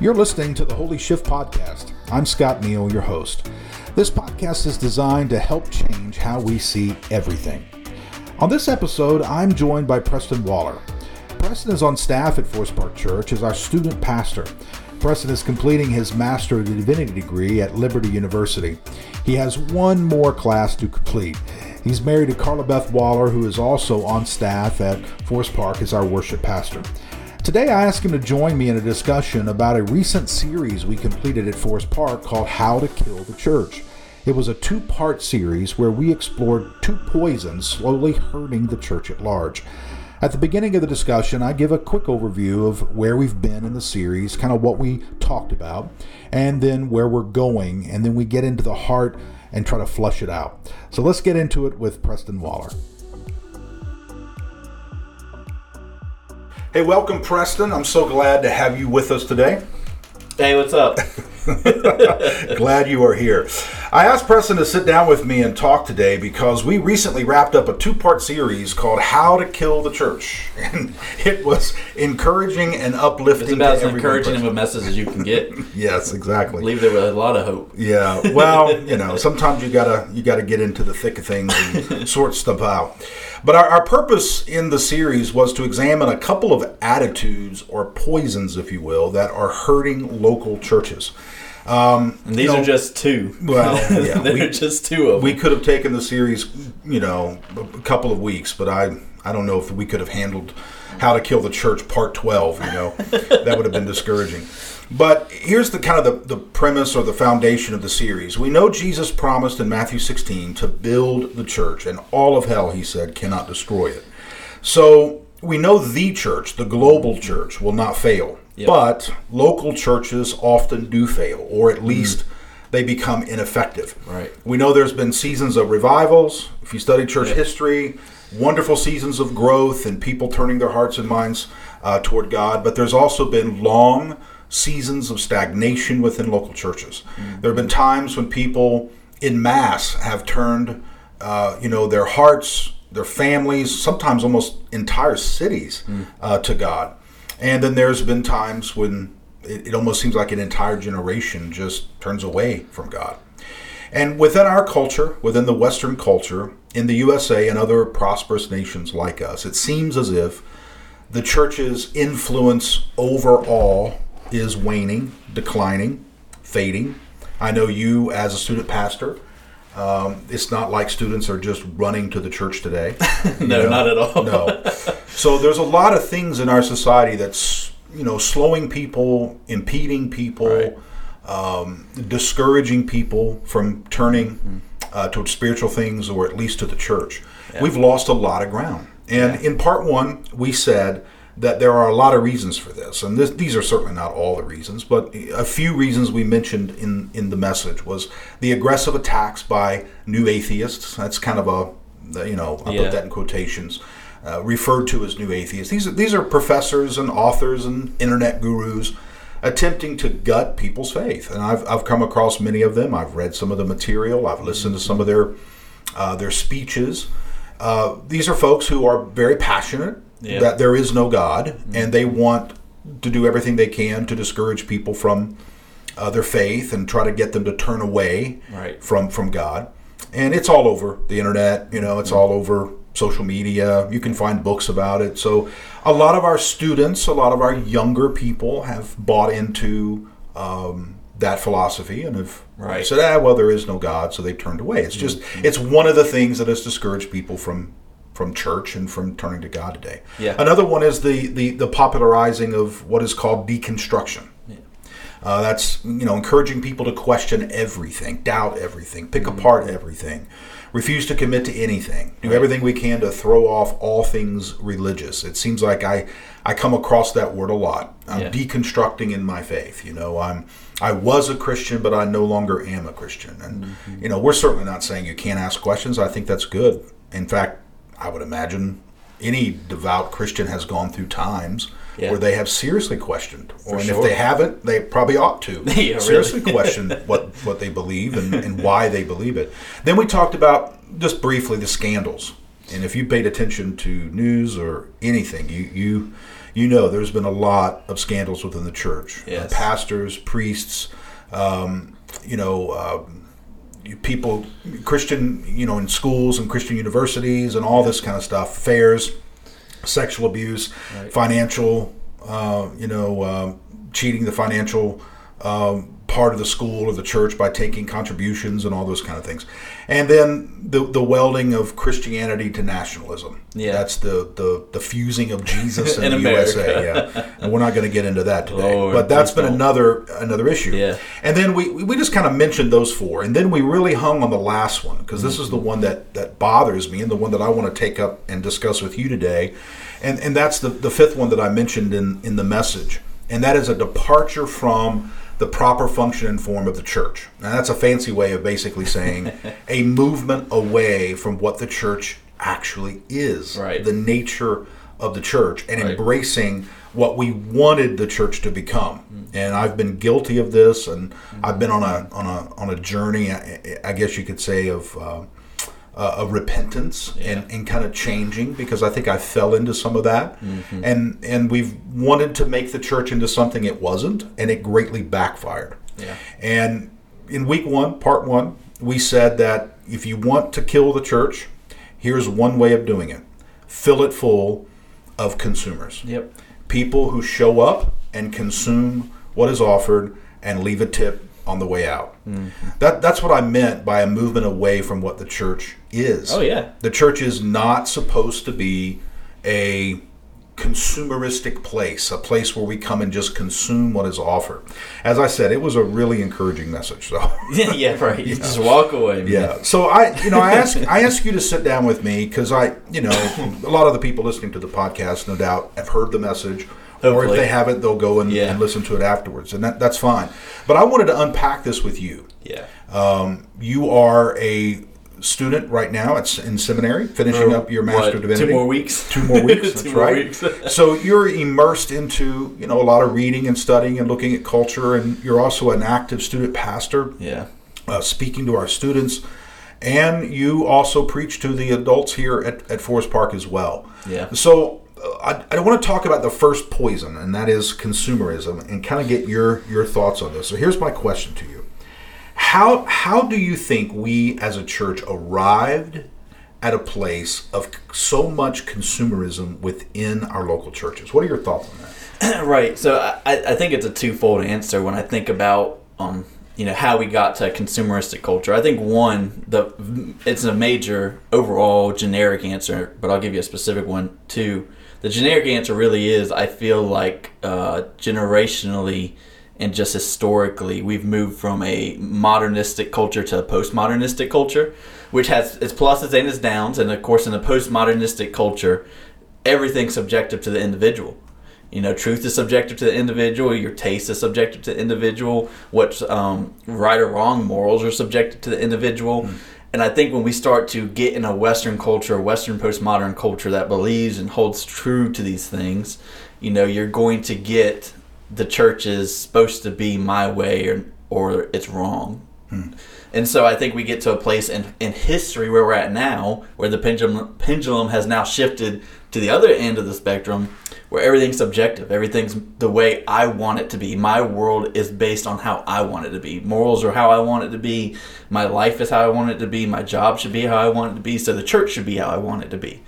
You're listening to the Holy Shift Podcast. I'm Scott Neal, your host. This podcast is designed to help change how we see everything. On this episode, I'm joined by Preston Waller. Preston is on staff at Forest Park Church as our student pastor. Preston is completing his Master of Divinity degree at Liberty University. He has one more class to complete. He's married to Karla-Beth Waller, who is also on staff at Forest Park as our worship pastor. Today, I asked him to join me in a discussion about a recent series we completed at Forest Park called How to Kill the Church. It was a two part series where we explored two poisons slowly hurting the church at large. At the beginning of the discussion, I give a quick overview of where we've been in the series, kind of what we talked about, and then where we're going, and then we get into the heart and try to flush it out. So let's get into it with Preston Waller. Hey, welcome, Preston. I'm so glad to have you with us today. Hey, what's up? Glad you are here. I asked Preston to sit down with me and talk today because we recently wrapped up a two part series called How to Kill the Church. And it was encouraging and uplifting. It's about as encouraging of a message as you can get. yes, exactly. I believe there was a lot of hope. Yeah. Well, you know, sometimes you gotta you gotta get into the thick of things and sort stuff out. But our, our purpose in the series was to examine a couple of attitudes or poisons, if you will, that are hurting local churches. Um, and these you know, are just two. Well, yeah, they're we, just two of them. We could have taken the series, you know, a couple of weeks, but I, I don't know if we could have handled how to kill the church part 12 you know. That would have been discouraging. But here's the kind of the, the premise or the foundation of the series. We know jesus promised in matthew 16 to build the church and all of hell he said cannot destroy it. So we know the church the global church will not fail Yep. But local churches often do fail, or at least mm. they become ineffective. Right. We know there's been seasons of revivals. If you study church yep. history, wonderful seasons of growth and people turning their hearts and minds uh, toward God. But there's also been long seasons of stagnation within local churches. Mm. There have been times when people in mass have turned, uh, you know, their hearts, their families, sometimes almost entire cities mm. uh, to God. And then there's been times when it, it almost seems like an entire generation just turns away from God. And within our culture, within the Western culture, in the USA and other prosperous nations like us, it seems as if the church's influence overall is waning, declining, fading. I know you, as a student pastor, um, it's not like students are just running to the church today. no, know? not at all. no. So there's a lot of things in our society that's you know slowing people, impeding people, right. um, discouraging people from turning mm-hmm. uh, towards spiritual things or at least to the church. Yeah. We've lost a lot of ground. And yeah. in part one, we said that there are a lot of reasons for this, and this, these are certainly not all the reasons, but a few reasons we mentioned in in the message was the aggressive attacks by new atheists. That's kind of a you know I yeah. put that in quotations. Uh, referred to as new atheists. These are, these are professors and authors and internet gurus attempting to gut people's faith, and I've, I've come across many of them. I've read some of the material. I've listened to some of their uh, their speeches. Uh, these are folks who are very passionate yeah. that there is no God, mm-hmm. and they want to do everything they can to discourage people from uh, their faith and try to get them to turn away right. from from God. And it's all over the internet. You know, it's mm-hmm. all over social media. You can find books about it. So a lot of our students, a lot of our younger people have bought into um, that philosophy and have right. said, ah, well, there is no God, so they've turned away. It's just, mm-hmm. it's one of the things that has discouraged people from from church and from turning to God today. Yeah. Another one is the, the, the popularizing of what is called deconstruction. Yeah. Uh, that's you know encouraging people to question everything, doubt everything, pick mm-hmm. apart everything, refuse to commit to anything, do right. everything we can to throw off all things religious. It seems like I I come across that word a lot. I'm yeah. deconstructing in my faith. You know, I'm I was a Christian, but I no longer am a Christian. And mm-hmm. you know, we're certainly not saying you can't ask questions. I think that's good. In fact, I would imagine any devout Christian has gone through times yeah. where they have seriously questioned, or and sure. if they haven't, they probably ought to yeah, seriously question what what they believe and, and why they believe it. Then we talked about just briefly the scandals, and if you paid attention to news or anything, you you you know there's been a lot of scandals within the church. Yes. Uh, pastors, priests, um, you know, uh, people, Christian, you know, in schools and Christian universities and all this kind of stuff, fairs, sexual abuse, Right. financial, uh, you know, um cheating the financial um, part of the school or the church by taking contributions and all those kind of things. And then the, the welding of Christianity to nationalism. Yeah. That's the, the, the fusing of Jesus in, In the America. USA. Yeah. And we're not going to get into that today. Lord, but that's been don't. another another issue. Yeah. And then we, we just kind of mentioned those four. And then we really hung on the last one because this Mm-hmm. is the one that, that bothers me and the one that I want to take up and discuss with you today. And, and that's the, the fifth one that I mentioned in, in the message. And that is a departure from the proper function and form of the church. Now, that's a fancy way of basically saying a movement away from what the church actually is, Right. the nature of the church, and Right. embracing what we wanted the church to become. And I've been guilty of this, and I've been on a on a on a journey, I, I guess you could say, of. Uh, uh, of repentance and, and kind of changing because I think I fell into some of that, and and we've wanted to make the church into something it wasn't, and it greatly backfired. Yeah. And in week one, part one, we said that if you want to kill the church, here's one way of doing it: fill it full of consumers Yep. people who show up and consume what is offered and leave a tip on the way out. Mm-hmm. That that's what I meant by a movement away from what the church is. Oh, yeah. The church is not supposed to be a consumeristic place, a place where we come and just consume what is offered. As I said, it was a really encouraging message. So Yeah, yeah, right. You just walk away. Man. yeah. So I, you know, I ask I ask you to sit down with me because I, you know, a lot of the people listening to the podcast, no doubt, have heard the message, or if they haven't, they'll go and, Yeah. and listen to it afterwards, and that, that's fine. But I wanted to unpack this with you. Yeah. Um, you are a student right now at, in seminary, finishing up your Master What, of Divinity. Two more weeks. Two more weeks. That's more right. weeks. so you're immersed into you know a lot of reading and studying and looking at culture, and you're also an active student pastor yeah. uh, speaking to our students, and you also preach to the adults here at, at Forest Park as well. Yeah. So I, I want to talk about the first poison, and that is consumerism, and kind of get your your thoughts on this. So here's my question to you: How how do you think we as a church arrived at a place of so much consumerism within our local churches? What are your thoughts on that? right. So I, I think it's a twofold answer when I think about um, you know how we got to consumeristic culture. I think one the it's a major overall generic answer, but I'll give you a specific one too. The generic answer really is I feel like uh, generationally and just historically we've moved from a modernistic culture to a postmodernistic culture, which has its pluses and its downs. And of course, in a postmodernistic culture, everything's subjective to the individual. You know, truth is subjective to the individual. Your taste is subjective to the individual. What's um, right or wrong, morals are subjective to the individual. And I think when we start to get in a Western culture, a Western postmodern culture that believes and holds true to these things, you know, you're going to get the church is supposed to be my way or, or it's wrong. Hmm. And so I think we get to a place in, in history where we're at now, where the pendulum pendulum has now shifted to the other end of the spectrum, where everything's subjective. Everything's the way I want it to be. My world is based on how I want it to be. Morals are how I want it to be. My life is how I want it to be. My job should be how I want it to be. So the church should be how I want it to be.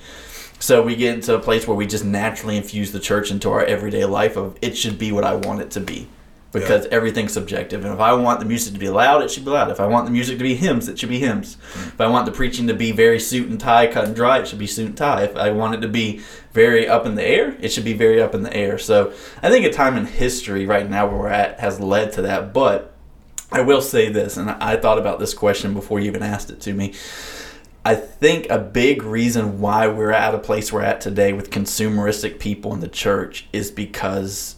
So we get into a place where we just naturally infuse the church into our everyday life of it should be what I want it to be. Because everything's subjective. And if I want the music to be loud, it should be loud. If I want the music to be hymns, it should be hymns. Mm. If I want the preaching to be very suit and tie, cut and dry, it should be suit and tie. If I want it to be very up in the air, it should be very up in the air. So I think a time in history right now where we're at has led to that. But I will say this, and I thought about this question before you even asked it to me. I think a big reason why we're at a place we're at today with consumeristic people in the church is because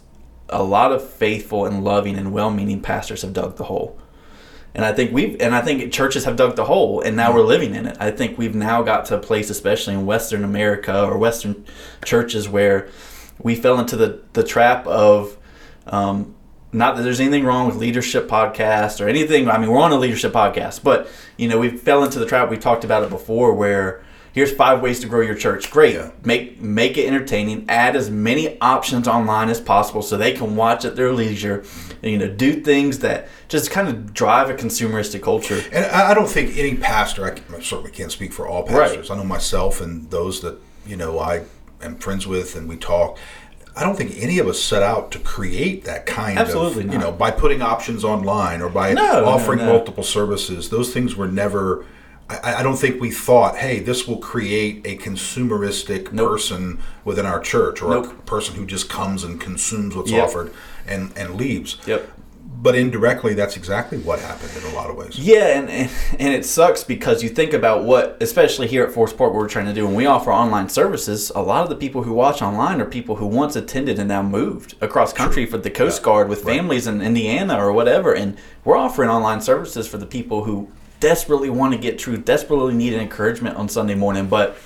a lot of faithful and loving and well-meaning pastors have dug the hole. And I think we've and I think churches have dug the hole and now we're living in it. I think we've now got to a place especially in western America or western churches where we fell into the the trap of um, not that there's anything wrong with leadership podcast or anything. I mean, we're on a leadership podcast, but you know, we fell into the trap. We talked about it before, where here's five ways to grow your church. Great. Yeah. Make make it entertaining. Add as many options online as possible so they can watch at their leisure. And, you know, do things that just kind of drive a consumeristic culture. And I don't think any pastor, I, certainly can't speak for all pastors. I know myself and those that, you know, I am friends with and we talk. I don't think any of us set out to create that kind Absolutely of, you know, by putting options online or by No, no, offering no. multiple services. Those things were never, I, I don't think we thought, hey, this will create a consumeristic Nope. person within our church or a person who just comes and consumes what's Yep. offered and, and leaves. Yep. But indirectly, that's exactly what happened in a lot of ways. Yeah, and, and and it sucks because you think about what, especially here at Forest Park, what we're trying to do. When we offer online services, a lot of the people who watch online are people who once attended and now moved across country for the Coast Guard with families in Indiana or whatever. And we're offering online services for the people who desperately want to get truth, desperately need an encouragement on Sunday morning. But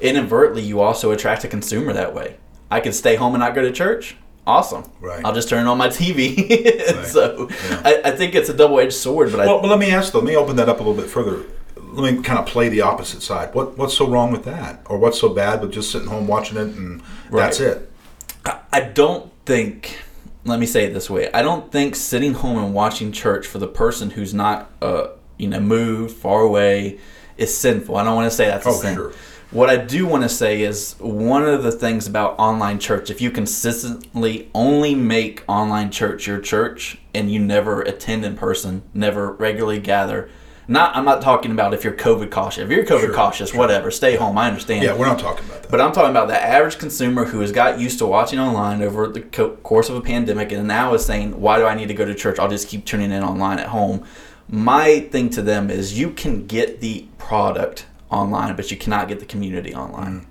inadvertently, you also attract a consumer that way. I can stay home and not go to church. Awesome. Right. I'll just turn on my TV. Right. so Yeah. I, I think it's a double edged sword. But I, Well, but let me ask though. Let me open that up a little bit further. Let me kind of play the opposite side. What what's so wrong with that, or what's so bad with just sitting home watching it and that's it? I don't think. Let me say it this way: I don't think sitting home and watching church for the person who's not, uh, you know, moved far away is sinful. I don't want to say that's a Oh, sin. sure. What I do want to say is one of the things about online church, if you consistently only make online church your church and you never attend in person, never regularly gather, not I'm not talking about if you're COVID cautious. If you're COVID Sure, cautious, sure. whatever, stay home. I understand. Yeah, we're not talking about that. But I'm talking about the average consumer who has got used to watching online over the co- course of a pandemic and now is saying, why do I need to go to church? I'll just keep tuning in online at home. My thing to them is you can get the product online, but you cannot get the community online.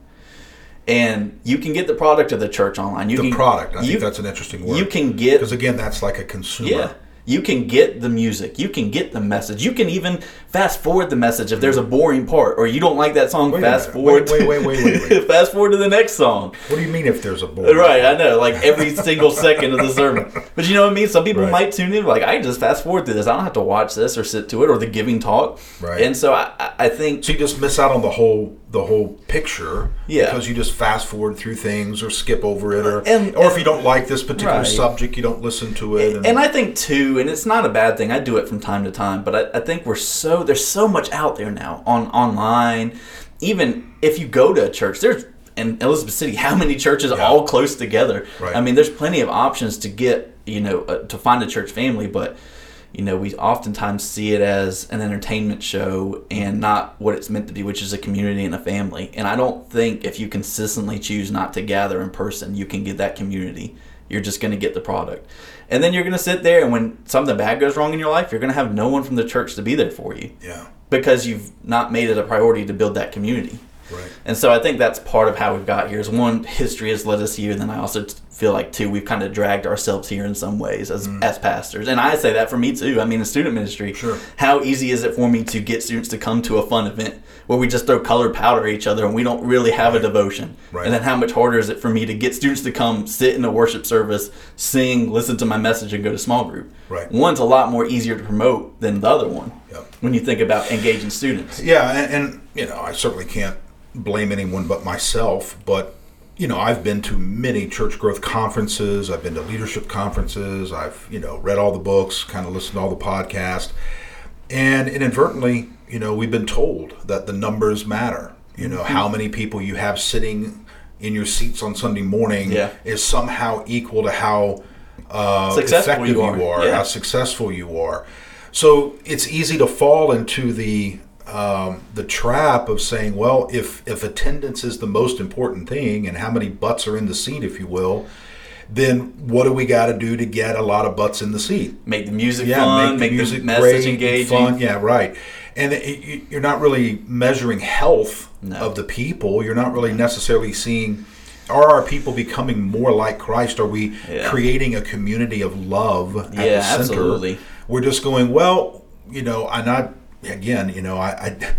And you can get the product of the church online. You the can, product. I you, think that's an interesting word. you can get because again, that's like a consumer. yeah. You can get the music. You can get the message. You can even fast forward the message if there's a boring part or you don't like that song. Wait fast forward. Wait, wait, wait, wait, wait, wait. fast forward to the next song. What do you mean if there's a boring? Right, I know, like every single second of the sermon. But you know what I mean? Some people Right. might tune in, like, I can just fast forward through this. I don't have to watch this or sit to it or the giving talk. Right. And so I, I- I think, So you just miss out on the whole the whole picture Yeah. because you just fast forward through things or skip over it or And- or if you don't like this particular Right. subject, you don't listen to it. and I think too, and it's not a bad thing. I do it from time to time, but I, I think we're so there's so much out there now on online. Even if you go to a church, there's in Elizabeth City, how many churches Yeah. all close together? Right. I mean, there's plenty of options to get you know uh, to find a church family, but you know we oftentimes see it as an entertainment show and not what it's meant to be, which is a community and a family. And I don't think if you consistently choose not to gather in person, you can get that community. You're just going to get the product. And then you're going to sit there, and when something bad goes wrong in your life, you're going to have no one from the church to be there for you yeah, because you've not made it a priority to build that community. Right. And so I think that's part of how we've got here. Is one, history has led us here, and then I also feel like two, we've kind of dragged ourselves here in some ways as, as pastors. And I say that for me too. I mean, in student ministry, Mm. Sure. how easy is it for me to get students to come to a fun event where we just throw colored powder at each other and we don't really have a devotion? Right. And then how much harder is it for me to get students to come sit in a worship service, sing, listen to my message, and go to small group? Right. One's a lot more easier to promote than the other one Yep. when you think about engaging students. Yeah, and, and you know, I certainly can't blame anyone but myself. But you know, I've been to many church growth conferences. I've been to leadership conferences. I've you know read all the books, kind of listened to all the podcasts, and inadvertently, you know, we've been told that the numbers matter. You know, how many people you have sitting in your seats on Sunday morning Yeah. is somehow equal to how uh, Successful effective you you are. are, Yeah. how successful you are. So it's easy to fall into the um, the trap of saying, well, if if attendance is the most important thing, and how many butts are in the seat, if you will, then what do we got to do to get a lot of butts in the seat? Make the music Yeah, fun, make, the music the message great, engaging. fun. Yeah, right. And it- you're not really measuring health No. of the people. You're not really necessarily seeing. Are our people becoming more like Christ? Are we Yeah. creating a community of love at Yeah, the center? absolutely. We're just going well. You know, and I again, you know, I, I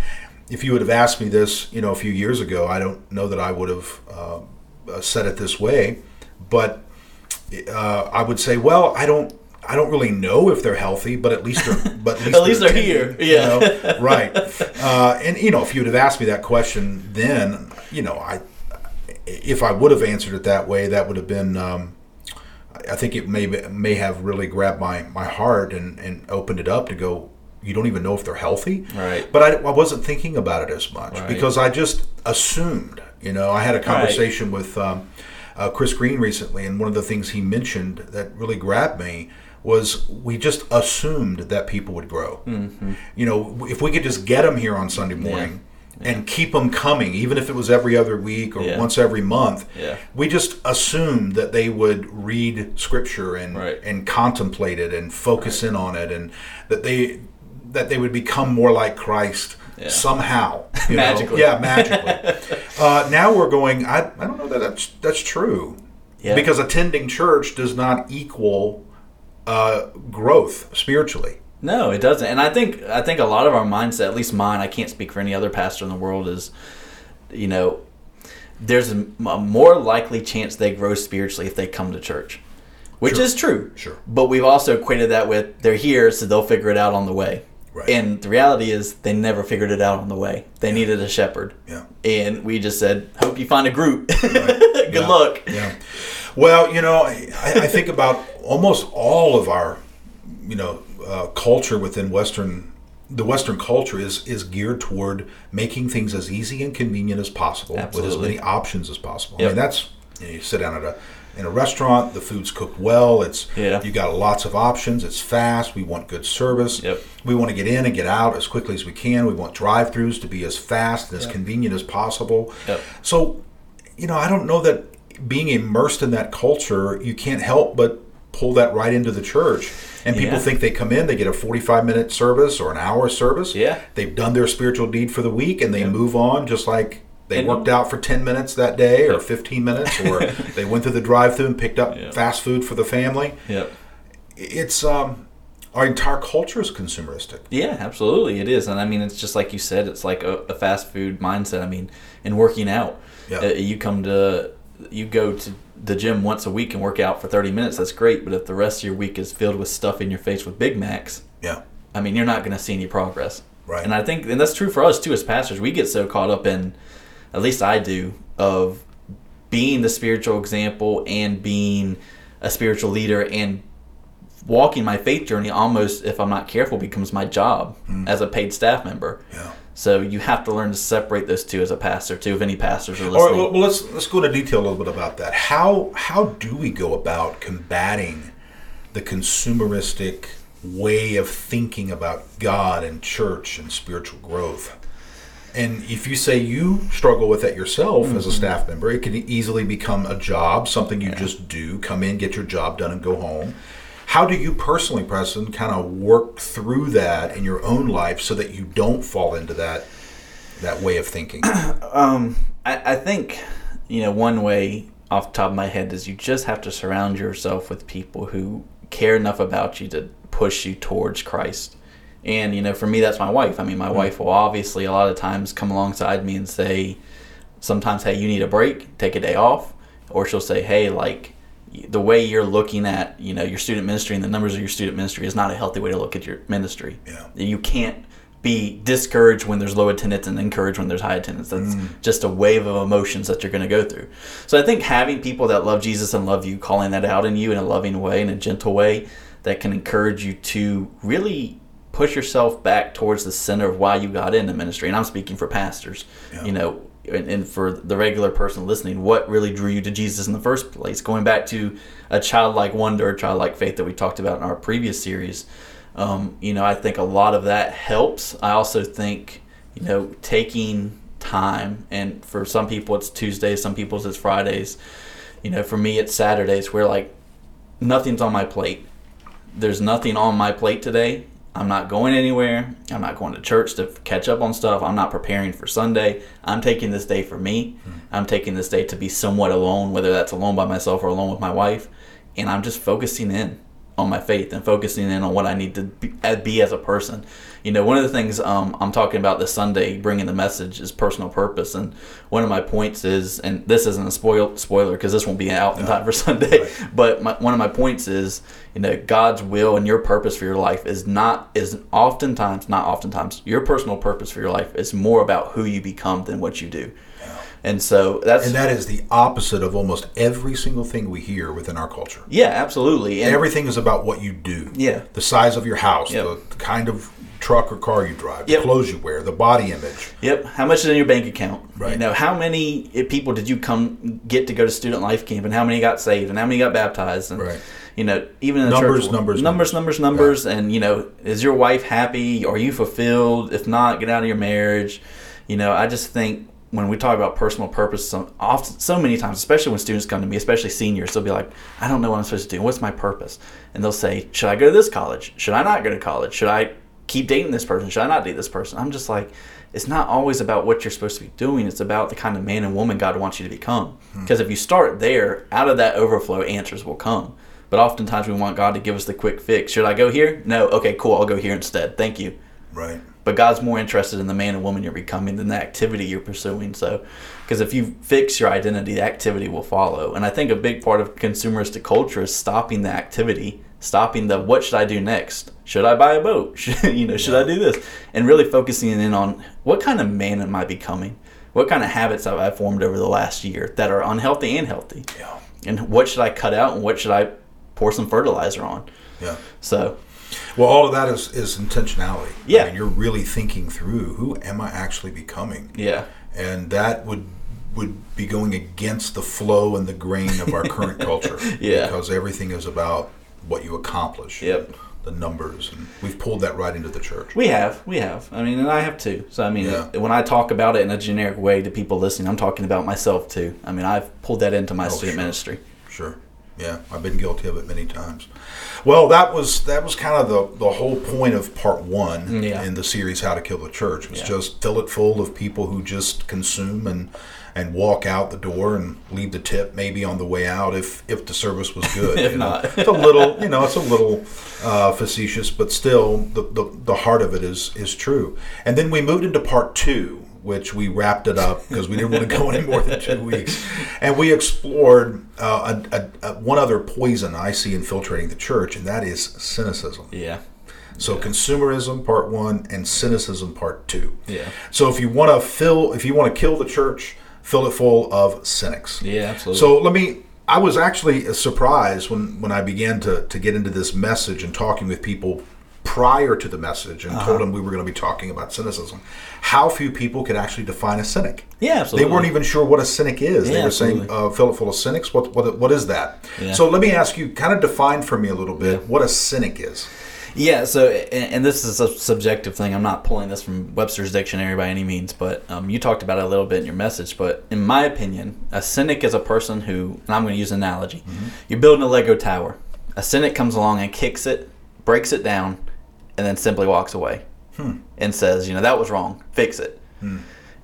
if you would have asked me this, you know, a few years ago, I don't know that I would have uh, uh, said it this way, but uh, I would say, well, I don't. I don't really know if they're healthy, but at least they're but at least, At least they're here. Yeah. you know? right. Uh, and you know, if you'd have asked me that question then, you know, I if I would have answered it that way, that would have been. Um, I think it may may have really grabbed my, my heart and, and opened it up to go. You don't even know if they're healthy, Right. But I, I wasn't thinking about it as much Right. because I just assumed. You know, I had a conversation with um, uh, Chris Green recently, and one of the things he mentioned that really grabbed me was we just assumed that people would grow. Mm-hmm. You know, if we could just get them here on Sunday morning and keep them coming, even if it was every other week or Yeah. once every month, Yeah. we just assumed that they would read Scripture and Right. and contemplate it and focus in on it, and that they that they would become more like Christ Yeah. somehow, know? Magically. Yeah, magically. uh, now we're going. I, I don't know that that's that's true, Yeah. because attending church does not equal uh, growth spiritually. No, it doesn't. And I think I think a lot of our mindset, at least mine, I can't speak for any other pastor in the world, is you know, there's a, a more likely chance they grow spiritually if they come to church, which Sure. is true. Sure. But we've also equated that with they're here, so they'll figure it out on the way. Right. And the reality is, they never figured it out on the way. They needed a shepherd. Yeah. And we just said, hope you find a group. Good Yeah. luck. Yeah. Well, you know, I, I think about almost all of our, you know, uh, culture within Western, the Western culture is is geared toward making things as easy and convenient as possible with as many options as possible. I mean, that's you, know, you sit down at a in a restaurant, the food's cooked well. It's Yeah. you got lots of options. It's fast. We want good service. Yep. We want to get in and get out as quickly as we can. We want drive-throughs to be as fast and as convenient as possible. Yep. So, you know, I don't know that being immersed in that culture, you can't help but pull that right into the church. And people Yeah. think they come in, they get a 45 minute service or an hour service. Yeah. They've done their spiritual deed for the week and they Yeah. move on just like they And- worked out for 10 minutes that day or 15 minutes or they went through the drive through and picked up Yeah. fast food for the family. Yep. It's um our entire culture is consumeristic. Yeah, absolutely, it is, and I mean, it's just like you said, it's like a, a fast food mindset. I mean, in working out, Yeah. uh, you come to, you go to the gym once a week and work out for thirty minutes. That's great, but if the rest of your week is filled with stuff in your face with Big Macs, Yeah. I mean, you're not going to see any progress. Right. And I think, and that's true for us too as pastors. We get so caught up in, at least I do, of being the spiritual example and being a spiritual leader and walking my faith journey almost, if I'm not careful, becomes my job mm. as a paid staff member. Yeah. So you have to learn to separate those two as a pastor too. If any pastors are listening, right, well, let's let's go into detail a little bit about that. How how do we go about combating the consumeristic way of thinking about God and church and spiritual growth? And if you say you struggle with that yourself as a mm-hmm. staff member, it can easily become a job, something you just do, come in, get your job done, and go home. How do you personally, Preston, kind of work through that in your own life so that you don't fall into that that way of thinking? Um, I, I think you know one way off the top of my head is you just have to surround yourself with people who care enough about you to push you towards Christ. And you know, for me, that's my wife. I mean, my wife will obviously a lot of times come alongside me and say, sometimes, "Hey, you need a break. Take a day off," or she'll say, "Hey, like." The way you're looking at, you know, your student ministry and the numbers of your student ministry is not a healthy way to look at your ministry. Yeah. You can't be discouraged when there's low attendance and encouraged when there's high attendance. That's mm. just a wave of emotions that you're going to go through. So I think having people that love Jesus and love you, calling that out in you in a loving way, in a gentle way, that can encourage you to really push yourself back towards the center of why you got into ministry. And I'm speaking for pastors, Yeah. you know, and, and for the regular person listening, what really drew you to Jesus in the first place? Going back to a childlike wonder, a childlike faith that we talked about in our previous series. Um, you know, I think a lot of that helps. I also think, you know, taking time, and for some people it's Tuesdays, some people it's Fridays. You know, for me it's Saturdays where like nothing's on my plate. There's nothing on my plate today. I'm not going anywhere. I'm not going to church to catch up on stuff. I'm not preparing for Sunday. I'm taking this day for me. Hmm. I'm taking this day to be somewhat alone, whether that's alone by myself or alone with my wife. And I'm just focusing in on my faith and focusing in on what I need to be, uh, be as a person. You know, one of the things um, I'm talking about this Sunday, bringing the message, is personal purpose. And one of my points is, and this isn't a spoil, spoiler because this won't be out in time for Sunday, Right. but my, one of my points is, you know, God's will and your purpose for your life is not, is oftentimes, not oftentimes, your personal purpose for your life is more about who you become than what you do. And so that's, And that is the opposite of almost every single thing we hear within our culture. yeah, absolutely. And Everything is about what you do. Yeah. The size of your house, Yep. the, the kind of truck or car you drive, Yep. the clothes you wear, the body image. Yep. How much is in your bank account? Right. You know, how many people did you come get to go to student life camp, and how many got saved, and how many got baptized, and Right. you know, even in the Numbers, church, numbers, numbers, numbers, numbers, and you know, is your wife happy? Are you fulfilled? If not, get out of your marriage. You know, I just think when we talk about personal purpose, so often, so many times, especially when students come to me, especially seniors, they'll be like, "I don't know what I'm supposed to do. What's my purpose?" And they'll say, "Should I go to this college? Should I not go to college? Should I keep dating this person? Should I not date this person?" I'm just like, it's not always about what you're supposed to be doing. It's about the kind of man and woman God wants you to become. Hmm. Because if you start there, out of that overflow, answers will come. But oftentimes we want God to give us the quick fix. Should I go here? No. Okay, cool. I'll go here instead. Thank you. Right. But God's more interested in the man and woman you're becoming than the activity you're pursuing. So, because if you fix your identity, the activity will follow. And I think a big part of consumeristic culture is stopping the activity, stopping the what should I do next? Should I buy a boat? Should, you know, should I do this? And really focusing in on what kind of man am I becoming? What kind of habits have I formed over the last year that are unhealthy and healthy? Yeah. And what should I cut out and what should I pour some fertilizer on? Yeah. So, Well, all of that is, is intentionality. Yeah. I mean, you're really thinking through who am I actually becoming? yeah. And that would would be going against the flow and the grain of our current culture. Yeah. Because everything is about what you accomplish. Yep. The numbers. And we've pulled that right into the church. We have, we have. I mean, and I have too. So I mean, Yeah. when I talk about it in a generic way to people listening, I'm talking about myself too. I mean, I've pulled that into my oh, student Oh, sure. ministry. Sure. Yeah, I've been guilty of it many times. Well, that was that was kind of the the whole point of part one Yeah. in the series "How to Kill the Church." Was Yeah. just fill it full of people who just consume and and walk out the door and leave the tip maybe on the way out if if the service was good. If you know? not. it's a little you know it's a little uh, facetious, but still the, the the heart of it is is true. And then we moved into part two. Which we wrapped it up because we didn't want to go any more than two weeks, and we explored uh, a, a, a, one other poison I see infiltrating the church, and that is cynicism. Yeah, So consumerism part one and cynicism part two. yeah, So if you want to fill, if you want to kill the church, fill it full of cynics. yeah, absolutely. So let me. I was actually surprised when when I began to to get into this message and talking with people prior to the message and Uh-huh. told them we were going to be talking about cynicism. How few people could actually define a cynic. yeah, absolutely. They weren't even sure what a cynic is. Yeah, they Yeah, were saying, uh, fill it full of cynics. What, what, what is that? Yeah. So let me ask you, kind of define for me a little bit what a cynic is. Yeah, so and, and this is a subjective thing. I'm not pulling this from Webster's dictionary by any means, but um, you talked about it a little bit in your message. But in my opinion, a cynic is a person who, and I'm going to use an analogy. You're building a Lego tower. A cynic comes along and kicks it, breaks it down, and then simply walks away hmm. and says, you know, that was wrong. Fix it. Hmm.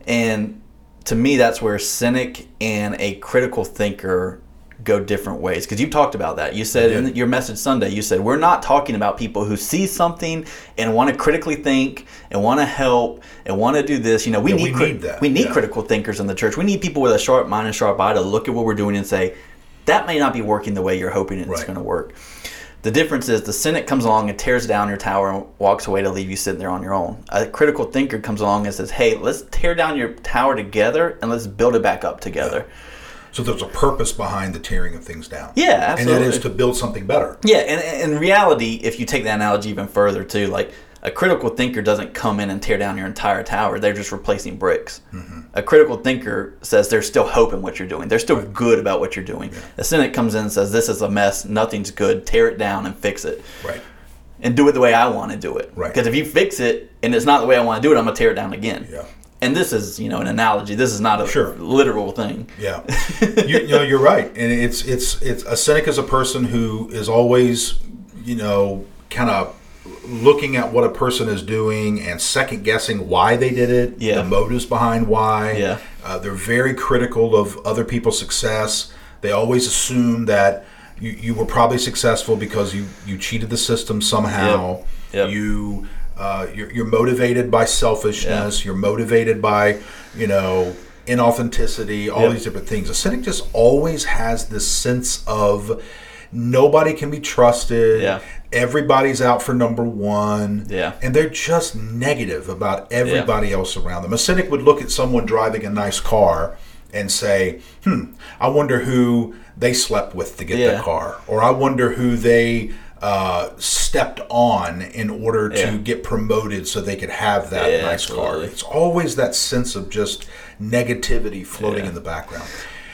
And to me, that's where cynic and a critical thinker go different ways. Because you've talked about that. You said in your message Sunday, you said we're not talking about people who see something and want to critically think and want to help and want to do this. You know, we Yeah, need we cri- need that. we need Yeah. critical thinkers in the church. We need people with a sharp mind and sharp eye to look at what we're doing and say that may not be working the way you're hoping it's Right. going to work. The difference is the cynic comes along and tears down your tower and walks away to leave you sitting there on your own. A critical thinker comes along and says, "Hey, let's tear down your tower together and let's build it back up together." So there's a purpose behind the tearing of things down. Yeah, absolutely. And that is to build something better. Yeah, and in reality, if you take that analogy even further too, like a critical thinker doesn't come in and tear down your entire tower. They're just replacing bricks. Mm-hmm. A critical thinker says there's still hope in what you're doing. They're still good about what you're doing. A cynic comes in and says this is a mess, nothing's good. Tear it down and fix it, Right. and do it the way I want to do it. Right. Because if you fix it and it's not the way I want to do it, I'm gonna tear it down again. Yeah. And this is, you know, an analogy. This is not a Sure. literal thing. Yeah, you, you know you're right, and it's it's it's a cynic is a person who is always you know kind of looking at what a person is doing and second guessing why they did it, Yeah. the motives behind why. Yeah. uh, they're very critical of other people's success. They always assume that you, you were probably successful because you you cheated the system somehow. Yep. Yep. You uh, you're, you're motivated by selfishness. You're motivated by you know inauthenticity. All Yep. these different things. A cynic just always has this sense of nobody can be trusted. Yeah. Everybody's out for number one. Yeah. And they're just negative about everybody else around them. A cynic would look at someone driving a nice car and say, hmm, I wonder who they slept with to get Yeah. the car. Or I wonder who they uh, stepped on in order to Yeah. get promoted so they could have that Yeah, nice car. It's always that sense of just negativity floating Yeah. in the background.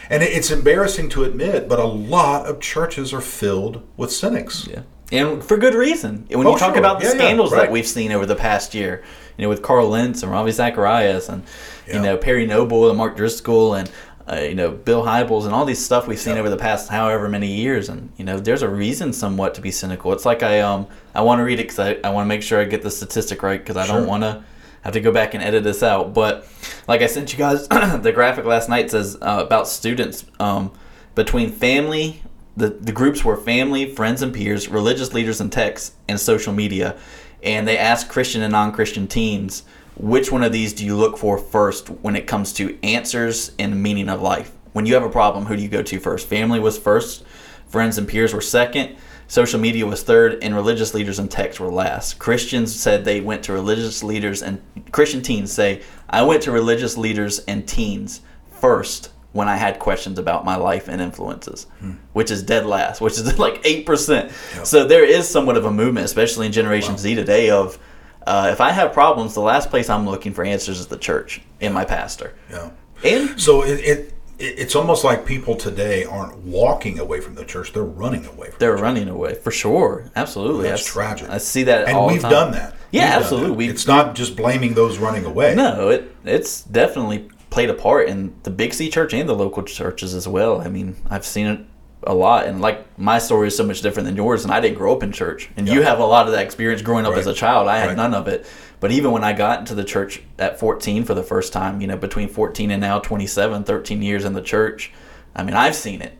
And it's embarrassing to admit, but a lot of churches are filled with cynics. Yeah. And for good reason. When Oh, you talk sure. about the Yeah, yeah, scandals right. that we've seen over the past year, you know, with Carl Lentz and Ravi Zacharias and, Yeah. you know, Perry Noble and Mark Driscoll and, uh, you know, Bill Hybels and all these stuff we've seen Yeah. over the past however many years. And, you know, there's a reason somewhat to be cynical. It's like I, um, I want to read it because I, I want to make sure I get the statistic right because I Sure. don't want to have to go back and edit this out. But like I sent you guys, the graphic last night says uh, about students um, between family, the, the groups were family, friends and peers, religious leaders and texts, and social media. And they asked Christian and non Christian teens, which one of these do you look for first when it comes to answers and meaning of life? When you have a problem, who do you go to first? Family was first, friends and peers were second, social media was third, and religious leaders and texts were last. Christians said they went to religious leaders, and Christian teens say, I went to religious leaders and teens first when I had questions about my life and influences, which is dead last, which is like 8%. So there is somewhat of a movement, especially in Generation Z today, of uh, if I have problems, the last place I'm looking for answers is the church and my pastor. Yeah. And So it, it it- it's almost like people today aren't walking away from the church; they're running away. From they're running away for sure. Absolutely. That's I s- tragic. I see that and all we've the time. done that. Yeah, We've absolutely. that. It's not just blaming those running away. No, it it's definitely played a part in the Big C church and the local churches as well. I mean, I've seen it a lot, and like my story is so much different than yours, and I didn't grow up in church, and you have a lot of that experience growing up Right. as a child. I had Right. none of it, but even when I got into the church at 14 for the first time, you know, between 14 and now 27, 13 years in the church, I mean, I've seen it.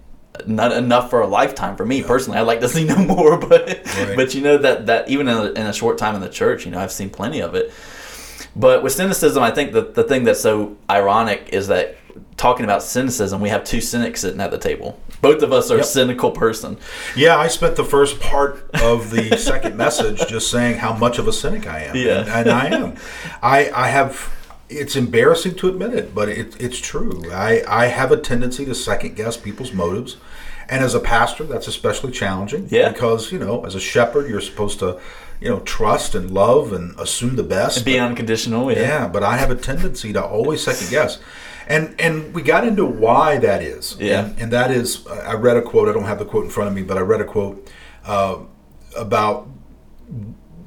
Not enough for a lifetime for me personally. I'd like to see no more, but Right. but you know that that even in a, in a short time in the church, you know, I've seen plenty of it. But with cynicism, I think that the thing that's so ironic is that talking about cynicism, we have two cynics sitting at the table. Both of us are a Yep. cynical person. Yeah, I spent the first part of the second message just saying how much of a cynic I am. Yeah. And, and I am. I, I have, it's embarrassing to admit it, but it, it's true. I, I have a tendency to second guess people's motives. And as a pastor, that's especially challenging. Yeah. Because, you know, as a shepherd, you're supposed to, you know, trust and love and assume the best. Be unconditional. Yeah. Yeah, but I have a tendency to always second guess. And and we got into why that is. Yeah. And, and that is, I read a quote, I don't have the quote in front of me, but I read a quote uh, about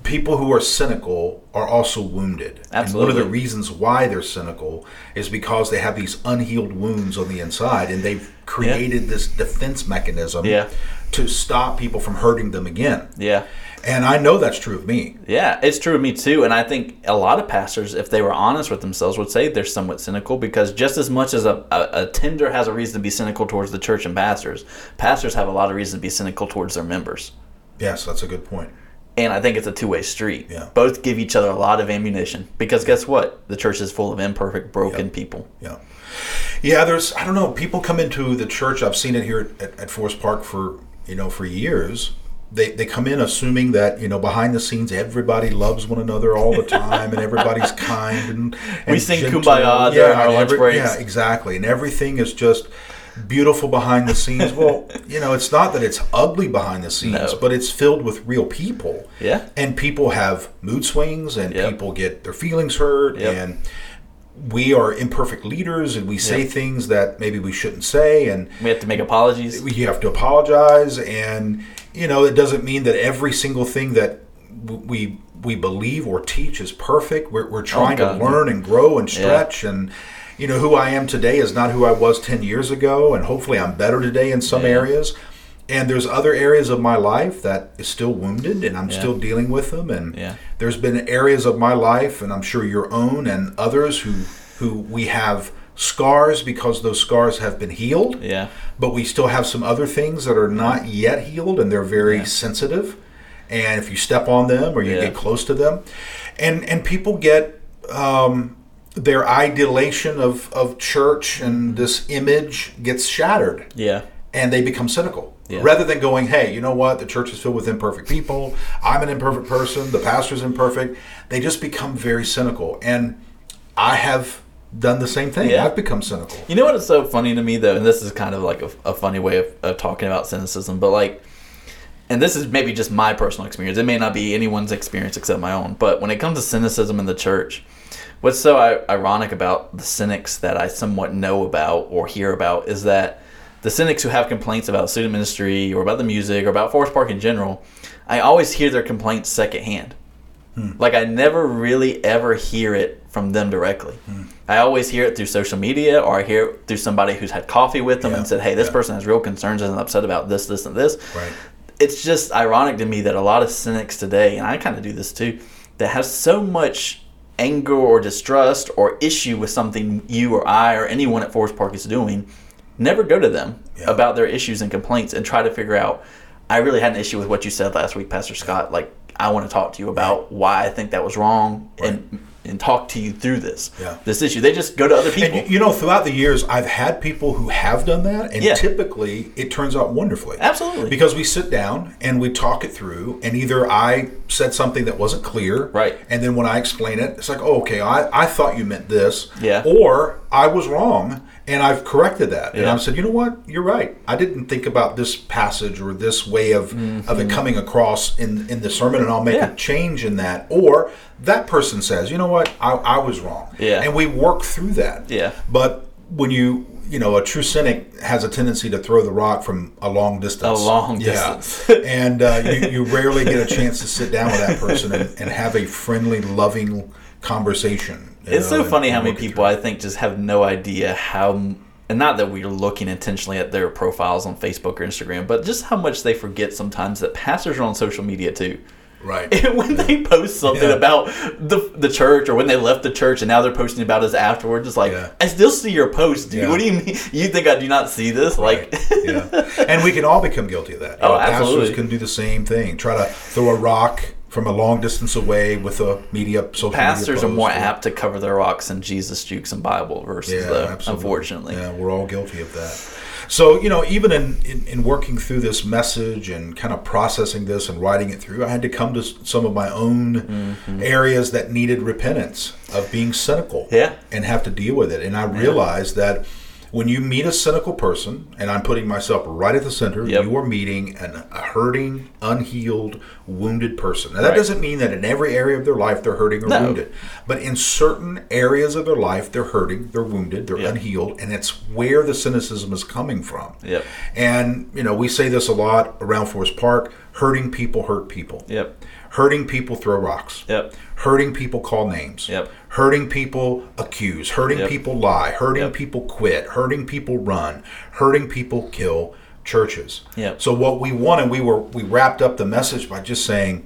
people who are cynical are also wounded. And one of the reasons why they're cynical is because they have these unhealed wounds on the inside and they've created this defense mechanism Yeah. to stop people from hurting them again. Yeah. And I know that's true of me. Yeah, it's true of me too. And I think a lot of pastors, if they were honest with themselves, would say they're somewhat cynical because just as much as a, a, a tender has a reason to be cynical towards the church and pastors, pastors have a lot of reason to be cynical towards their members. Yes, that's a good point. And I think it's a two way street. Yeah. Both give each other a lot of ammunition because guess what? The church is full of imperfect, broken Yep. people. Yeah. Yeah, there's I don't know, people come into the church, I've seen it here at, at Forest Park for, you know, for years. They, they come in assuming that, you know, behind the scenes everybody loves one another all the time and everybody's kind and, and We sing gentle. Kumbaya during our lunch breaks. Yeah, exactly. And everything is just beautiful behind the scenes. Well, you know, it's not that it's ugly behind the scenes, No. but it's filled with real people. Yeah. And people have mood swings and Yep. people get their feelings hurt Yep. and we are imperfect leaders and we say Yep. things that maybe we shouldn't say and We have to make apologies. you have to apologize and you know it doesn't mean that every single thing that we we believe or teach is perfect we're, we're oh, trying Oh, to learn and grow and Yeah. stretch and you know who i am today is not who i was 10 years ago and hopefully i'm better today in some Yeah. areas and there's other areas of my life that is still wounded and i'm Yeah. still dealing with them and Yeah. there's been areas of my life and i'm sure your own and others who who we have scars because those scars have been healed. Yeah. But we still have some other things that are not yet healed and they're very Yeah. sensitive. And if you step on them or you Yeah. get close to them, and and people get um, their idolation of, of church and this image gets shattered Yeah. and they become cynical. Yeah. Rather than going, hey, you know what? The church is filled with imperfect people. I'm an imperfect person. The pastor's imperfect. They just become very cynical. And I have done the same thing. Yeah. I've become cynical. You know what is so funny to me though, and this is kind of like a, a funny way of, of talking about cynicism, but like, and this is maybe just my personal experience. It may not be anyone's experience except my own. But when it comes to cynicism in the church, what's so I- ironic about the cynics that I somewhat know about or hear about is that the cynics who have complaints about student ministry or about the music or about Forest Park in general, I always hear their complaints secondhand. Hmm. Like I never really ever hear it from them directly. Hmm. I always hear it through social media or I hear it through somebody who's had coffee with them Yeah, and said, "Hey, this yeah. person has real concerns and is upset about this, this, and this." Right. It's just ironic to me that a lot of cynics today, and I kind of do this too, that have so much anger or distrust or issue with something you or I or anyone at Forest Park is doing, never go to them Yeah. about their issues and complaints and try to figure out. I really had an issue with what you said last week, Pastor Scott. Like, I want to talk to you about why I think that was wrong and and talk to you through this Yeah. this issue. They just go to other people. And you- know, throughout the years, I've had people who have done that, and Yeah. typically it turns out wonderfully. Absolutely. Because we sit down and we talk it through, and either I said something that wasn't clear, Right. And then when I explain it, it's like, oh, okay, I, I thought you meant this, Yeah. Or I was wrong, and I've corrected that, and I've said, you know what, you're right. I didn't think about this passage or this way of of it coming across in in the sermon, and I'll make Mm-hmm. Yeah. a change in that. Or that person says, you know what, I, I was wrong, Yeah. and we work through that, Yeah. But when you you know a true cynic has a tendency to throw the rock from a long distance. A long Yeah. distance. and uh, you, you rarely get a chance to sit down with that person and, and have a friendly, loving conversation. You It's know, so funny how many people I think just have no idea how, and not that we're looking intentionally at their profiles on Facebook or Instagram, but just how much they forget sometimes that pastors are on social media too. Right. And when they post something Yeah. about the the church or when they left the church and now they're posting about us afterwards, it's like Yeah. I still see your post, dude. Yeah. What do you mean? You think I do not see this? Like, yeah. And we can all become guilty of that. Oh, you Oh, know, Pastors absolutely. can do the same thing. Try to throw a rock from a long distance away with a media social pastors media are more or- apt to cover their rocks in Jesus, Jukes, and Bible versus Yeah, absolutely. unfortunately. Yeah, we're all guilty of that. So, you know, even in, in, in working through this message and kind of processing this and writing it through, I had to come to some of my own Mm-hmm. areas that needed repentance of being cynical Yeah. and have to deal with it. And I realized that when you meet a cynical person, and I'm putting myself right at the center, Yep. you are meeting an, a hurting, unhealed, wounded person. Now, that Right. doesn't mean that in every area of their life they're hurting or No. wounded, but in certain areas of their life, they're hurting, they're wounded, they're Yep. unhealed, and it's where the cynicism is coming from. Yep. And, you know, we say this a lot around Forest Park hurting people hurt people. Yep. Hurting people throw rocks. Yep. Hurting people call names. Yep. Hurting people accuse. Hurting Yep. people lie. Hurting Yep. people quit. Hurting people run. Hurting people kill churches. Yep. So what we wanted, we were we wrapped up the message by just saying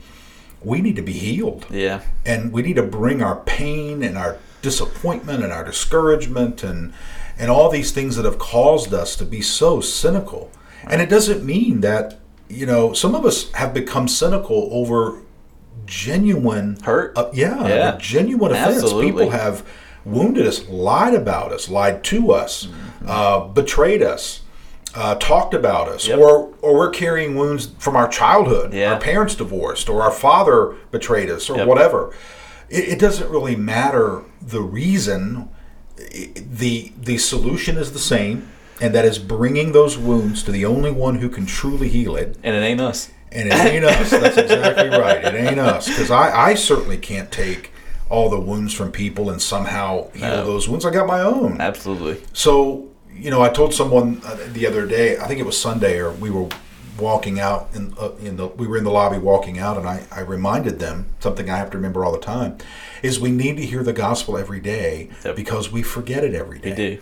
we need to be healed Yeah. and we need to bring our pain and our disappointment and our discouragement and and all these things that have caused us to be so cynical. And it doesn't mean that you know some of us have become cynical over genuine Hurt. Uh, yeah, Yeah. genuine offense. Absolutely. People have wounded us, lied about us, lied to us, uh, betrayed us. Uh, talked about us, Yep. or or we're carrying wounds from our childhood. Yeah. Our parents divorced, or our father betrayed us, or Yep. whatever. It, it doesn't really matter the reason. The The solution is the same, and that is bringing those wounds to the only one who can truly heal it, And it ain't us. And it ain't us. That's exactly right. It ain't us. Because I, I certainly can't take all the wounds from people and somehow heal No. those wounds. I got my own. Absolutely. So, you know, I told someone uh, the other day, I think it was Sunday, or we were walking out in, uh, in the we were in the lobby walking out and I, I reminded them something I have to remember all the time is we need to hear the gospel every day Yep. because we forget it every day. We do.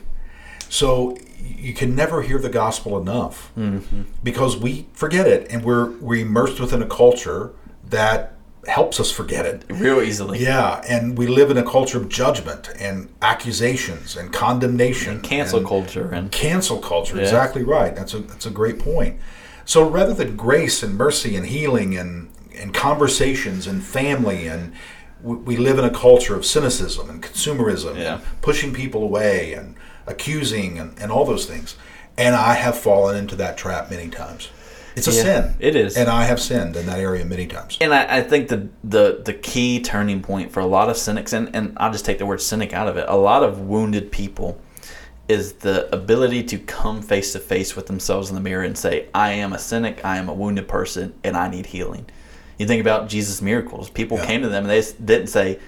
So you can never hear the gospel enough Mm-hmm. because we forget it and we're we're immersed within a culture that helps us forget it. real easily. Yeah, and we live in a culture of judgment and accusations and condemnation, and Cancel and culture and cancel culture. Exactly right. That's a that's a great point. So rather than grace and mercy and healing and and conversations and family and we, we live in a culture of cynicism and consumerism Yeah. and pushing people away and accusing and, and all those things. And I have fallen into that trap many times. It's a Yeah, sin. it is. And I have sinned in that area many times. and I, I think the, the the key turning point for a lot of cynics and, and I'll just take the word cynic out of it, a lot of wounded people is the ability to come face to face with themselves in the mirror and say, I am a cynic, I am a wounded person, and I need healing. You think about Jesus' miracles. People Yeah. came to them and they didn't say,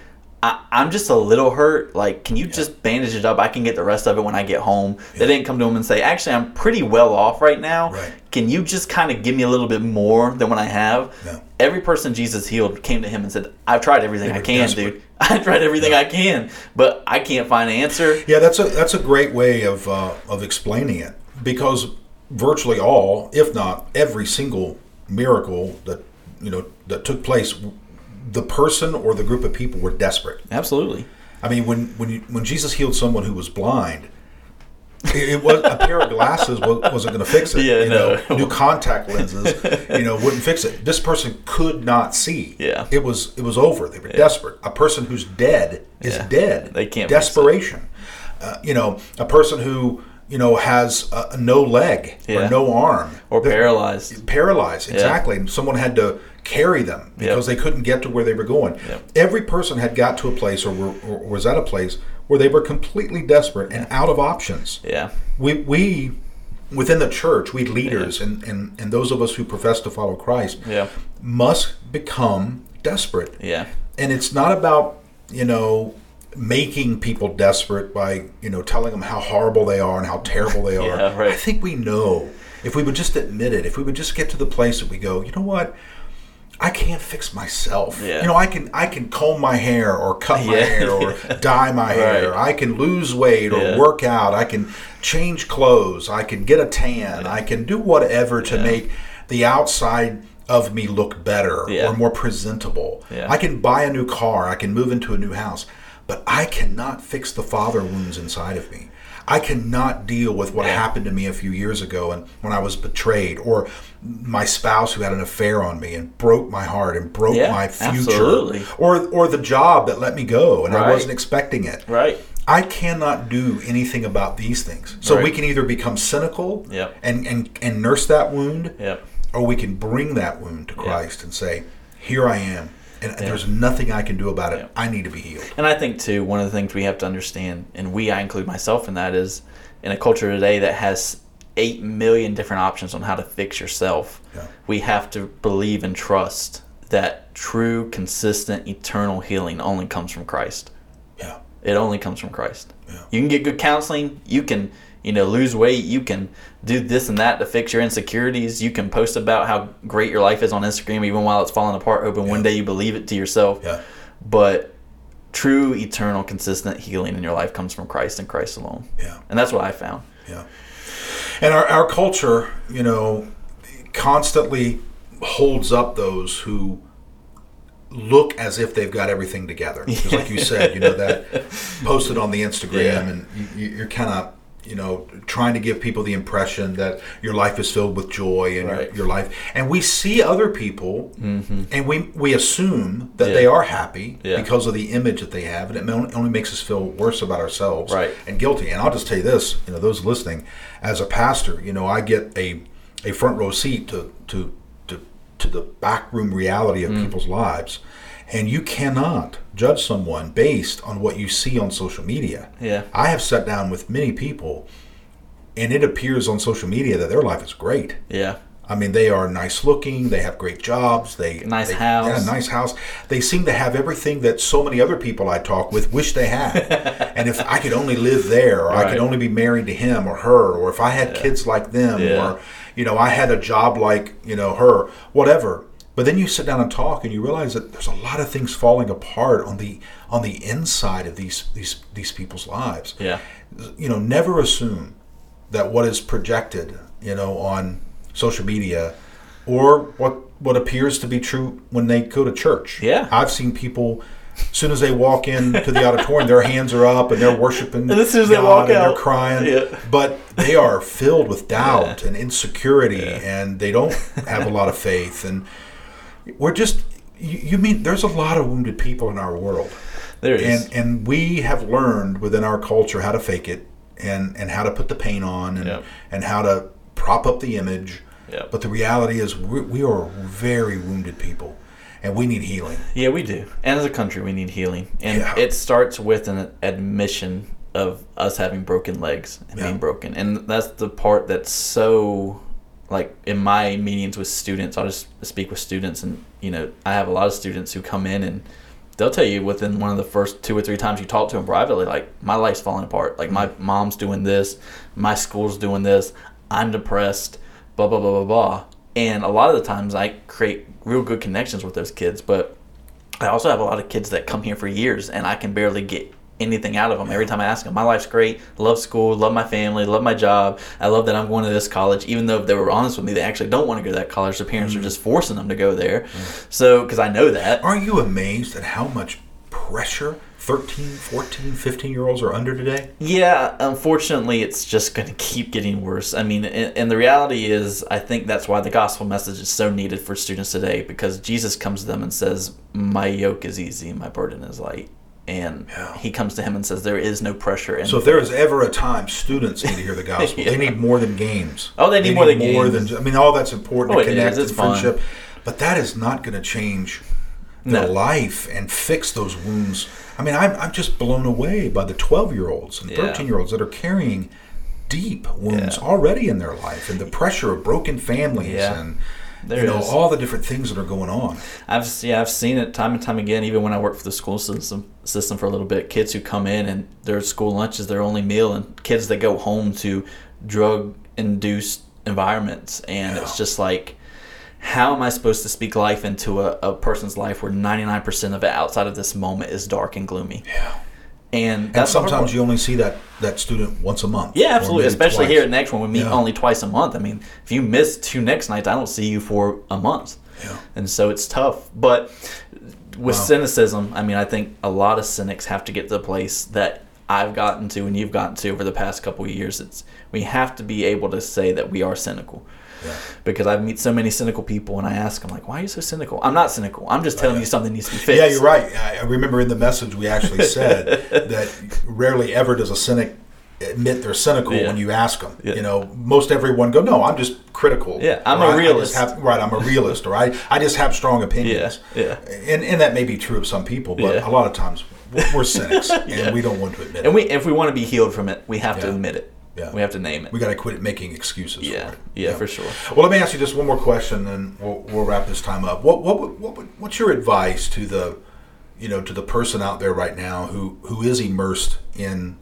I, I'm just a little hurt. Like, can you just bandage it up? I can get the rest of it when I get home. They didn't come to him and say, Actually, I'm pretty well off right now. Right. Can you just kind of give me a little bit more than what I have? Yeah. Every person Jesus healed came to him and said, I've tried everything I can, desperate. dude. I tried everything I can, but I can't find an answer. Yeah, that's a that's a great way of uh, of explaining it because virtually all, if not every single miracle that you know that took place, the person or the group of people were desperate. Absolutely. I mean, when when you, when Jesus healed someone who was blind, it, it was a pair of glasses wa- wasn't going to fix it. Yeah, you know, no. new contact lenses, you know, wouldn't fix it. This person could not see. Yeah. it was it was over. They were desperate. A person who's dead is Yeah. dead. They can't desperation. Uh, you know, a person who you know has uh, no leg Yeah. or no arm Or They're- paralyzed. paralyzed exactly and someone had to carry them because they couldn't get to where they were going Yep. every person had got to a place or, were, or was at a place where they were completely desperate and out of options Yeah. we, we within the church we leaders and, and, and those of us who profess to follow christ Yeah. must become desperate Yeah. and it's not about you know making people desperate by you know telling them how horrible they are and how terrible they are Yeah, right. i think we know if we would just admit it if we would just get to the place that we go you know what I can't fix myself. Yeah. You know, I can I can comb my hair or cut my Yeah. hair or dye my hair. Right. I can lose weight or Yeah. work out. I can change clothes. I can get a tan. I can do whatever to make the outside of me look better or more presentable. I can buy a new car. I can move into a new house. But I cannot fix the father wounds inside of me. I cannot deal with what Yeah. happened to me a few years ago and when I was betrayed or my spouse who had an affair on me and broke my heart and broke Yeah, my future absolutely. or or the job that let me go and I wasn't expecting it. Right. I cannot do anything about these things. So we can either become cynical Yep. and, and, and nurse that wound, Yep. or we can bring that wound to Christ and say, Here I am. And there's nothing I can do about it. Yeah. I need to be healed. And I think too, one of the things we have to understand, and we, I include myself in that, is in a culture today that has eight million different options on how to fix yourself. Yeah. We have to believe and trust that true, consistent, eternal healing only comes from Christ. Yeah. It only comes from Christ. Yeah. You can get good counseling. You can, you know, lose weight. You can do this and that to fix your insecurities. You can post about how great your life is on Instagram, even while it's falling apart, hoping one day you believe it to yourself. Yeah. But true, eternal, consistent healing in your life comes from Christ and Christ alone. Yeah. And that's what I found. Yeah. And our, our culture, you know, constantly holds up those who look as if they've got everything together. Because, like you said, you know, that posted on the Instagram, Yeah. and you, you're kind of, you know, trying to give people the impression that your life is filled with joy and Right. your, your life. And we see other people, and we we assume that Yeah. they are happy Yeah. because of the image that they have, and it only makes us feel worse about ourselves Right. and guilty. And I'll just tell you this, you know, those listening, as a pastor, you know, I get a a front row seat to to to, to the backroom reality Mm. of people's lives. And you cannot judge someone based on what you see on social media. Yeah. I have sat down with many people and it appears on social media that their life is great. Yeah. I mean, they are nice looking. They have great jobs. They Nice they- house. Yeah, nice house. They seem to have everything that so many other people I talk with wish they had. and if I could only live there, or I could only be married to him or her, or if I had kids like them, Yeah. or you know, I had a job like you know her, whatever. But then you sit down and talk, and you realize that there's a lot of things falling apart on the on the inside of these these these people's lives Yeah. you know, never assume that what is projected, you know, on social media or what what appears to be true when they go to church. Yeah. I've seen people. As soon as they walk into the auditorium, their hands are up and they're worshiping. And as soon as they God walk and out, they're crying. yeah. But they are filled with doubt and insecurity, and they don't have a lot of faith. And we're just. You, you mean there's a lot of wounded people in our world, There is. and and we have learned within our culture how to fake it, and and how to put the paint on, and Yep. and how to prop up the image. Yep. But the reality is, we, we are very wounded people, and we need healing. Yeah, we do. And as a country, we need healing. And Yeah. it starts with an admission of us having broken legs and Yeah. being broken. And that's the part that's so, like, in my meetings with students, I'll just speak with students. And, you know, I have a lot of students who come in and they'll tell you within one of the first two or three times you talk to them privately, like, my life's falling apart. Like, my mm-hmm. mom's doing this, my school's doing this, I'm depressed, blah, blah, blah, blah, blah. And a lot of the times I create real good connections with those kids, but I also have a lot of kids that come here for years and I can barely get anything out of them every time I ask them. My life's great, love school, love my family, love my job. I love that I'm going to this college, even though if they were honest with me, they actually don't want to go to that college. Their parents are mm. just forcing them to go there. Mm. So, because I know that. Aren't you amazed at how much pressure 13, 14, 15 year olds are under today? Yeah, unfortunately, it's just going to keep getting worse. I mean, and, and the reality is, I think that's why the gospel message is so needed for students today because Jesus comes to them and says, My yoke is easy, my burden is light. And Yeah. he comes to him and says, There is no pressure. In So if there is ever a time students need to hear the gospel, they need more than games. Oh, they need more than games. than I mean, all that's important Oh, to connect is. And fun. friendship, but that is not going to change their No. life and fix those wounds. I mean, I'm, I'm just blown away by the 12 year olds and Yeah. 13 year olds that are carrying deep wounds Yeah. already in their life and the pressure of broken families Yeah. and There you know is. all the different things that are going on. I've yeah I've seen it time and time again. Even when I worked for the school system system for a little bit, kids who come in and their school lunch is their only meal, and kids that go home to drug induced environments, and it's just like. How am I supposed to speak life into a, a person's life where 99% of it outside of this moment is dark and gloomy? Yeah. And And sometimes you only see that, that student once a month. Yeah, absolutely. Especially twice. here at Next One, we meet Yeah. only twice a month. I mean, if you miss two next nights, I don't see you for a month. Yeah. And so it's tough. But with Wow. cynicism, I mean, I think a lot of cynics have to get to the place that I've gotten to and you've gotten to over the past couple of years. It's we have to be able to say that we are cynical. Yeah. Because I meet so many cynical people and I ask them like, "Why are you so cynical?" I'm not cynical. I'm just telling you something needs to be fixed. Yeah, you're right. I remember in the message we actually said that rarely ever does a cynic admit they're cynical Yeah. when you ask them. Yeah. You know, most everyone go, "No, I'm just critical." Yeah, I'm a I- I just realist. have- right, I'm a realist, or I, I just have strong opinions. Yeah, yeah. And, and that may be true of some people, but Yeah. a lot of times we're, we're cynics, and Yeah. we don't want to admit And it. we if we want to be healed from it, we have to admit it. Yeah. We have to name it. We got to quit making excuses yeah. for it. yeah, for sure. Well, let me ask you just one more question, and we'll, we'll wrap this time up. What what would- what would, what's your advice to the, you know, to the person out there right now who who is immersed in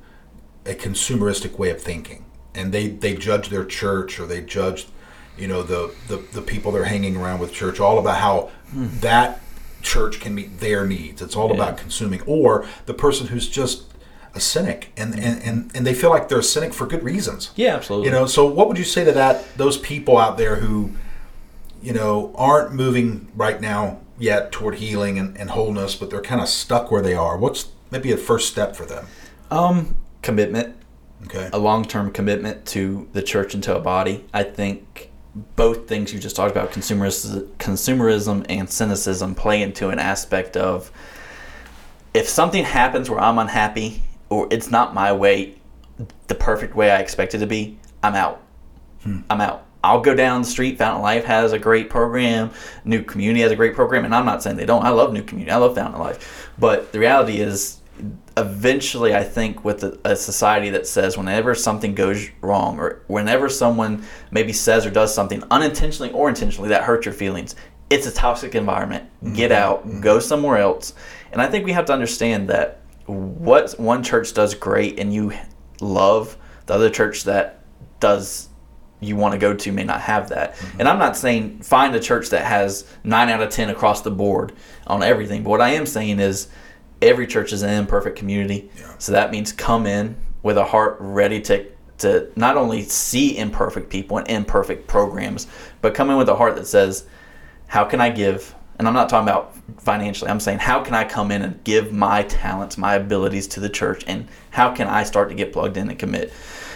a consumeristic way of thinking, and they they judge their church or they judge, you know, the the, the people they're hanging around with church, all about how hmm. that church can meet their needs. It's all Yeah. about consuming, or the person who's just a cynic and, and, and, and they feel like they're a cynic for good reasons. Yeah, absolutely. You know, so what would you say to that those people out there who, you know, aren't moving right now yet toward healing and, and wholeness, but they're kind of stuck where they are? What's maybe a first step for them? um, commitment, Okay. a long-term commitment to the church and to a body. I think both things you just talked about, consumerism, consumerism and cynicism, play into an aspect of if something happens where I'm unhappy or it's not my way, the perfect way I expect it to be, I'm out. Hmm. I'm out. I'll go down the street. Fountain Life has a great program. New Community has a great program, and I'm not saying they don't. I love New Community. I love Fountain Life, but the reality is, eventually, I think with a, a society that says whenever something goes wrong, or whenever someone maybe says or does something unintentionally or intentionally that hurts your feelings, it's a toxic environment. Get mm-hmm. out. Mm-hmm. Go somewhere else. And I think we have to understand that what one church does great and you love, the other church that does you want to go to may not have that. Mm-hmm. And I'm not saying find a church that has 9 out of 10 across the board on everything. But what I am saying is every church is an imperfect community. Yeah. So that means come in with a heart ready to to not only see imperfect people and imperfect programs, but come in with a heart that says, how can I give? And I'm not talking about financially. I'm saying, how can I come in and give my talents, my abilities to the church? And how can I start to get plugged in and commit?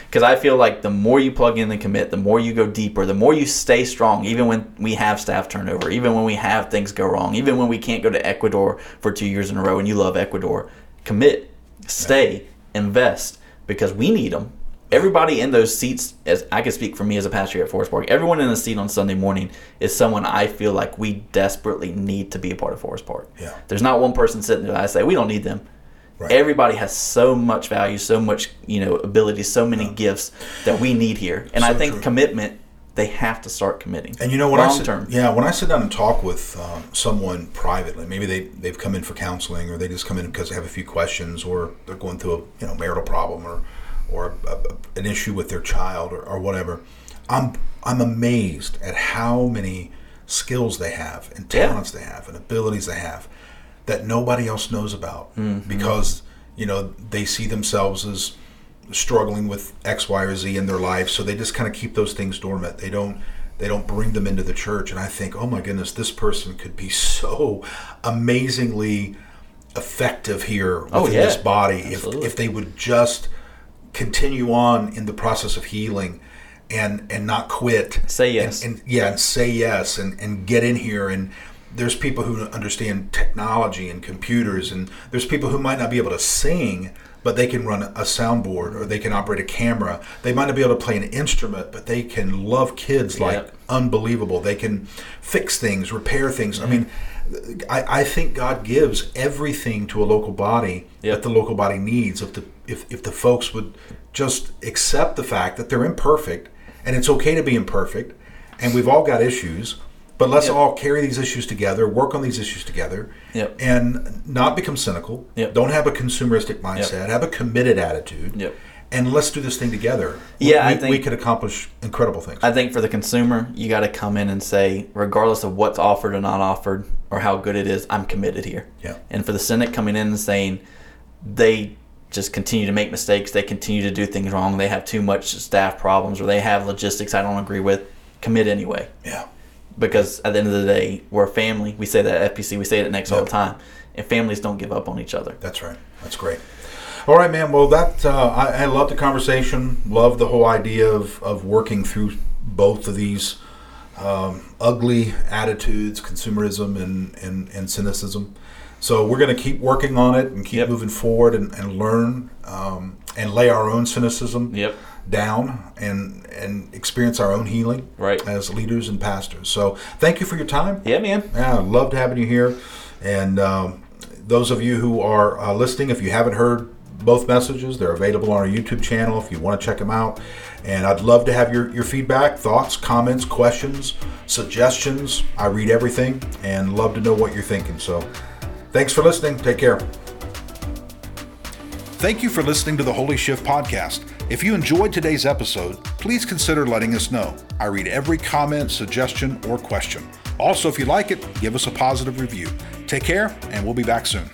Because I feel like the more you plug in and commit, the more you go deeper, the more you stay strong, even when we have staff turnover, even when we have things go wrong, even when we can't go to Ecuador for two years in a row and you love Ecuador. Commit, stay, invest, because we need them everybody in those seats as i can speak for me as a pastor at forest park everyone in the seat on sunday morning is someone i feel like we desperately need to be a part of forest park Yeah. there's not one person sitting there that i say we don't need them Right. everybody has so much value so much you know ability so many gifts that we need here and i think true. commitment they have to start committing And you know when I sit, term yeah, when I sit down and talk with um, someone privately, maybe they they've come in for counseling, or they just come in because they have a few questions, or they're going through a you know marital problem, or or a, a, an issue with their child, or, or whatever. I'm I'm amazed at how many skills they have, and Yeah. talents they have, and abilities they have that nobody else knows about Mm-hmm. because you know they see themselves as struggling with X, Y, or Z in their life, so they just kind of keep those things dormant. They don't they don't bring them into the church, and I think, oh my goodness, this person could be so amazingly effective here within Oh, yeah. this body if if they would just continue on in the process of healing and and not quit Say yes. and, and yeah and say yes and and get in here and there's people who understand technology and computers and there's people who might not be able to sing but they can run a soundboard or they can operate a camera. They might not be able to play an instrument but they can love kids like Yep. unbelievable. They can fix things repair things. I mm-hmm. mean I, I think god gives everything to a local body Yep. that the local body needs. If the if, if the folks would just accept the fact that they're imperfect and it's okay to be imperfect and we've all got issues but let's Yep. all carry these issues together work on these issues together Yep. and not become cynical Yep. don't have a consumeristic mindset have a committed attitude Yep. and let's do this thing together Yeah, we, I think- we could accomplish incredible things I think for the consumer, you got to come in and say, regardless of what's offered or not offered, or how good it is, I'm committed here. Yeah. And for the cynic coming in and saying they just continue to make mistakes, they continue to do things wrong, they have too much staff problems, or they have logistics I don't agree with, commit anyway. yeah Because at the end of the day, we're a family. We say that at FPC, we say it at Next all the time, and families don't give up on each other. That's right. That's great. All right, man. Well, that uh, I, I love the conversation. Love the whole idea of, of working through both of these um, ugly attitudes, consumerism and, and, and cynicism. So we're going to keep working on it and keep Yep. moving forward and, and learn um, and lay our own cynicism Yep. Down and and experience our own healing Right. as leaders and pastors. So thank you for your time. Yeah, man. Yeah, I loved having you here. And um, those of you who are uh, listening, if you haven't heard both messages, they're available on our YouTube channel if you want to check them out. And I'd love to have your, your feedback, thoughts, comments, questions, suggestions. I read everything and love to know what you're thinking. So thanks for listening. Take care. Thank you for listening to the Holy Shift podcast. If you enjoyed today's episode, please consider letting us know. I read every comment, suggestion, or question. Also, if you like it, give us a positive review. Take care, and we'll be back soon.